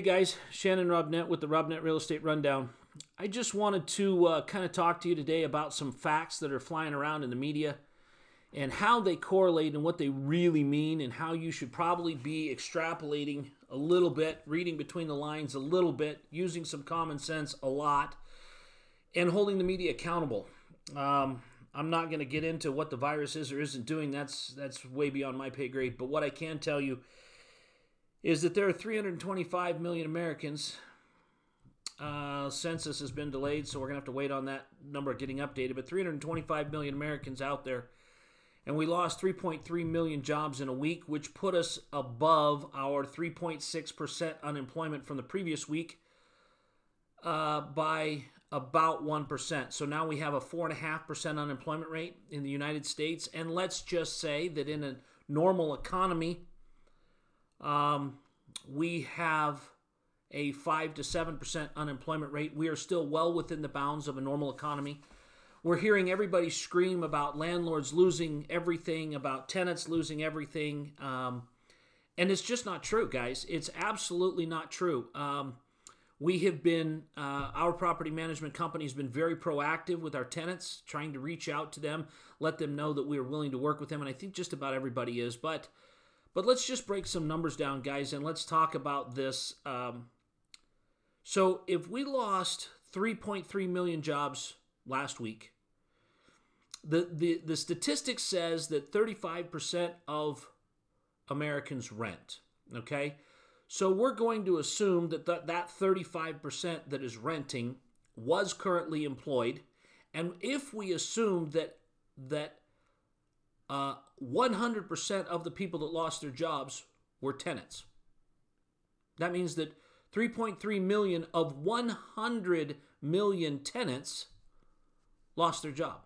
Hey guys, Shannon Robnett with the Robnett Real Estate Rundown. I just wanted to uh, kind of talk to you today about some facts that are flying around in the media and how they correlate and what they really mean, and how you should probably be extrapolating a little bit, reading between the lines a little bit, using some common sense a lot, and holding the media accountable. Um, I'm not going to get into what the virus is or isn't doing. That's that's way beyond my pay grade. But what I can tell you is that there are 325 million Americans. Uh, census has been delayed, so we're going to have to wait on that number getting updated. But 325 million Americans out there. And we lost 3.3 million jobs in a week, which put us above our 3.6% unemployment from the previous week uh, by about 1%. So now we have a 4.5% unemployment rate in the United States. And let's just say that in a normal economy, um, we have a 5 to 7% unemployment rate. We are still well within the bounds of a normal economy. We're hearing everybody scream about landlords losing everything, about tenants losing everything. Um, and it's just not true, guys. It's absolutely not true. Um, we have been, uh, our property management company has been very proactive with our tenants, trying to reach out to them, let them know that we are willing to work with them. And I think just about everybody is. But but let's just break some numbers down, guys, and let's talk about this. Um, so, if we lost 3.3 million jobs last week, the, the, the statistics says that 35% of Americans rent. Okay? So, we're going to assume that th- that 35% that is renting was currently employed. And if we assume that that uh, 100% of the people that lost their jobs were tenants. That means that 3.3 million of 100 million tenants lost their job.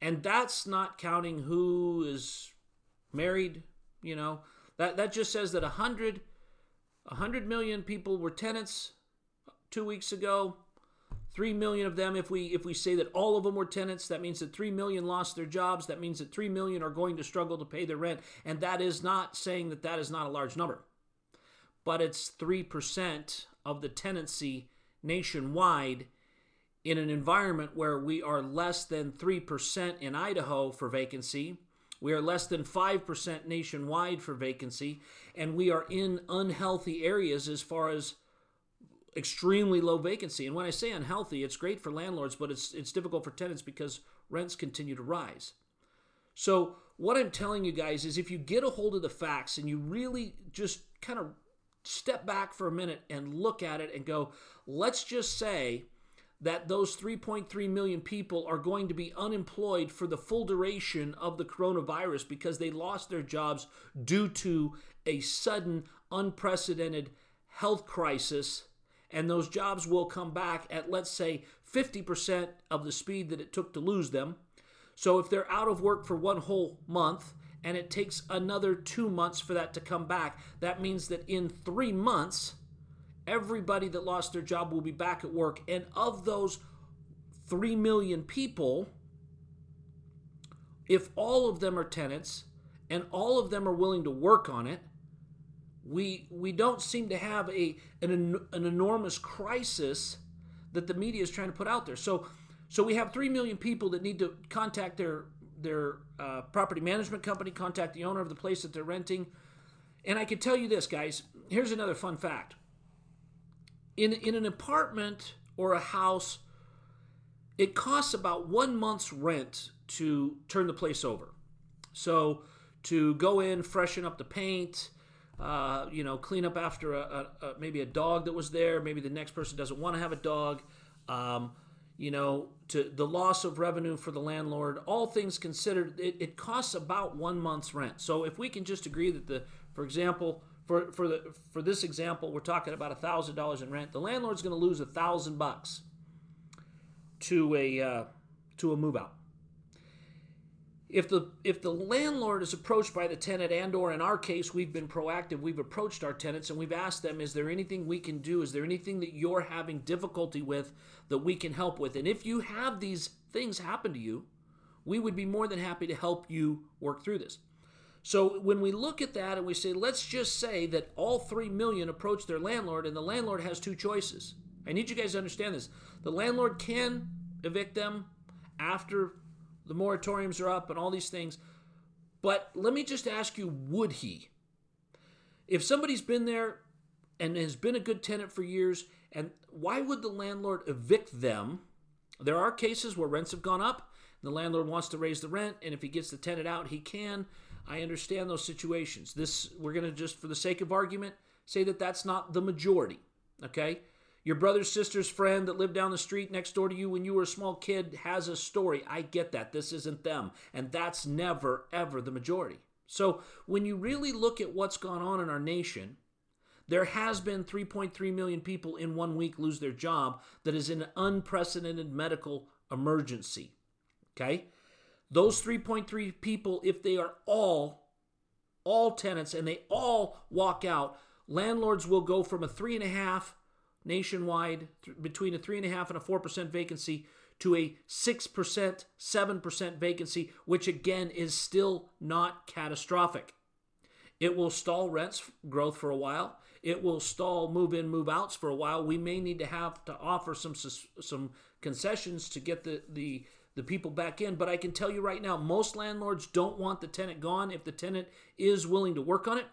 And that's not counting who is married, you know. That that just says that 100 100 million people were tenants 2 weeks ago 3 million of them. If we if we say that all of them were tenants that means that 3 million lost their jobs. That means that 3 million are going to struggle to pay their rent. And that is not saying that that is not a large number. But it's 3% of the tenancy nationwide in an environment where we are less than 3% in Idaho for vacancy. We are less than 5% nationwide for vacancy. And we are in unhealthy areas as far as extremely low vacancy. And when I say unhealthy, it's great for landlords, but it's it's difficult for tenants because rents continue to rise. So what I'm telling you guys is if you get a hold of the facts and you really just kind of step back for a minute and look at it and go, let's just say that those 3.3 million people are going to be unemployed for the full duration of the coronavirus because they lost their jobs due to a sudden, unprecedented health crisis and those jobs will come back at, let's say, 50% of the speed that it took to lose them. So if they're out of work for one whole month and it takes another two months for that to come back, that means that in three months, everybody that lost their job will be back at work. And of those 3 million people, if all of them are tenants and all of them are willing to work on it, we we don't seem to have a an, an enormous crisis that the media is trying to put out there. So so we have three million people that need to contact their their uh, property management company, contact the owner of the place that they're renting. And I can tell you this, guys. Here's another fun fact. In in an apartment or a house, it costs about one month's rent to turn the place over. So to go in, freshen up the paint, uh, you know, clean up after a, a, a, maybe a dog that was there. Maybe the next person doesn't want to have a dog. Um, you know, to the loss of revenue for the landlord. All things considered, it, it costs about one month's rent. So if we can just agree that the, for example, for for the for this example, we're talking about a thousand dollars in rent. The landlord's going to lose a thousand bucks to a uh, to a move out if the if the landlord is approached by the tenant and or in our case we've been proactive we've approached our tenants and we've asked them is there anything we can do is there anything that you're having difficulty with that we can help with and if you have these things happen to you we would be more than happy to help you work through this So when we look at that and we say, let's just say that all 3 million approach their landlord and the landlord has two choices. I need you guys to understand this. The landlord can evict them after the moratoriums are up and all these things. But let me just ask you, would he? If somebody's been there and has been a good tenant for years, and why would the landlord evict them? There are cases where rents have gone up, the landlord wants to raise the rent, and if he gets the tenant out, he can. I understand those situations. This we're going to just for the sake of argument say that that's not the majority, okay? Your brother's sister's friend that lived down the street next door to you when you were a small kid has a story. I get that. This isn't them. And that's never, ever the majority. So when you really look at what's gone on in our nation, there has been 3.3 million people in one week lose their job that is an unprecedented medical emergency. Okay? Those 3.3 people, if they are all all tenants and they all walk out, landlords will go from a three and a half nationwide th- between a three and a half and a four percent vacancy to a six percent, seven percent vacancy, which again is still not catastrophic. It will stall rents growth for a while. It will stall move in, move outs for a while. We may need to have to offer some some concessions to get the the the people back in. But I can tell you right now, most landlords don't want the tenant gone if the tenant is willing to work on it.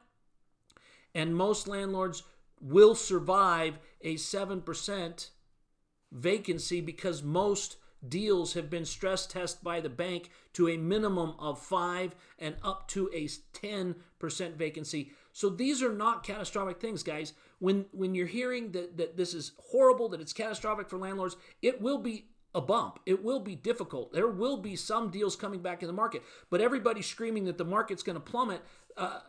And most landlords will survive a 7% vacancy because most deals have been stress tested by the bank to a minimum of 5 and up to a 10% vacancy. So these are not catastrophic things, guys. When when you're hearing that, that this is horrible, that it's catastrophic for landlords, it will be a bump. It will be difficult. There will be some deals coming back in the market, but everybody's screaming that the market's going to plummet. Uh,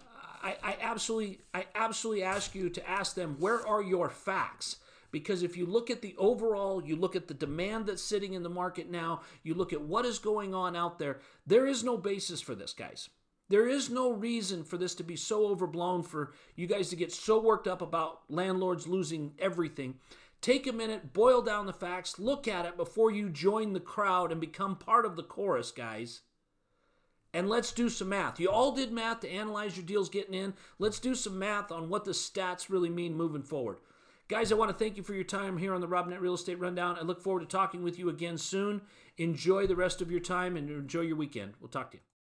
I, absolutely, I absolutely ask you to ask them where are your facts. Because if you look at the overall, you look at the demand that's sitting in the market now, you look at what is going on out there, there is no basis for this, guys. There is no reason for this to be so overblown, for you guys to get so worked up about landlords losing everything. Take a minute, boil down the facts, look at it before you join the crowd and become part of the chorus, guys. And let's do some math. You all did math to analyze your deals getting in. Let's do some math on what the stats really mean moving forward. Guys, I want to thank you for your time here on the Robnett Real Estate Rundown. I look forward to talking with you again soon. Enjoy the rest of your time and enjoy your weekend. We'll talk to you.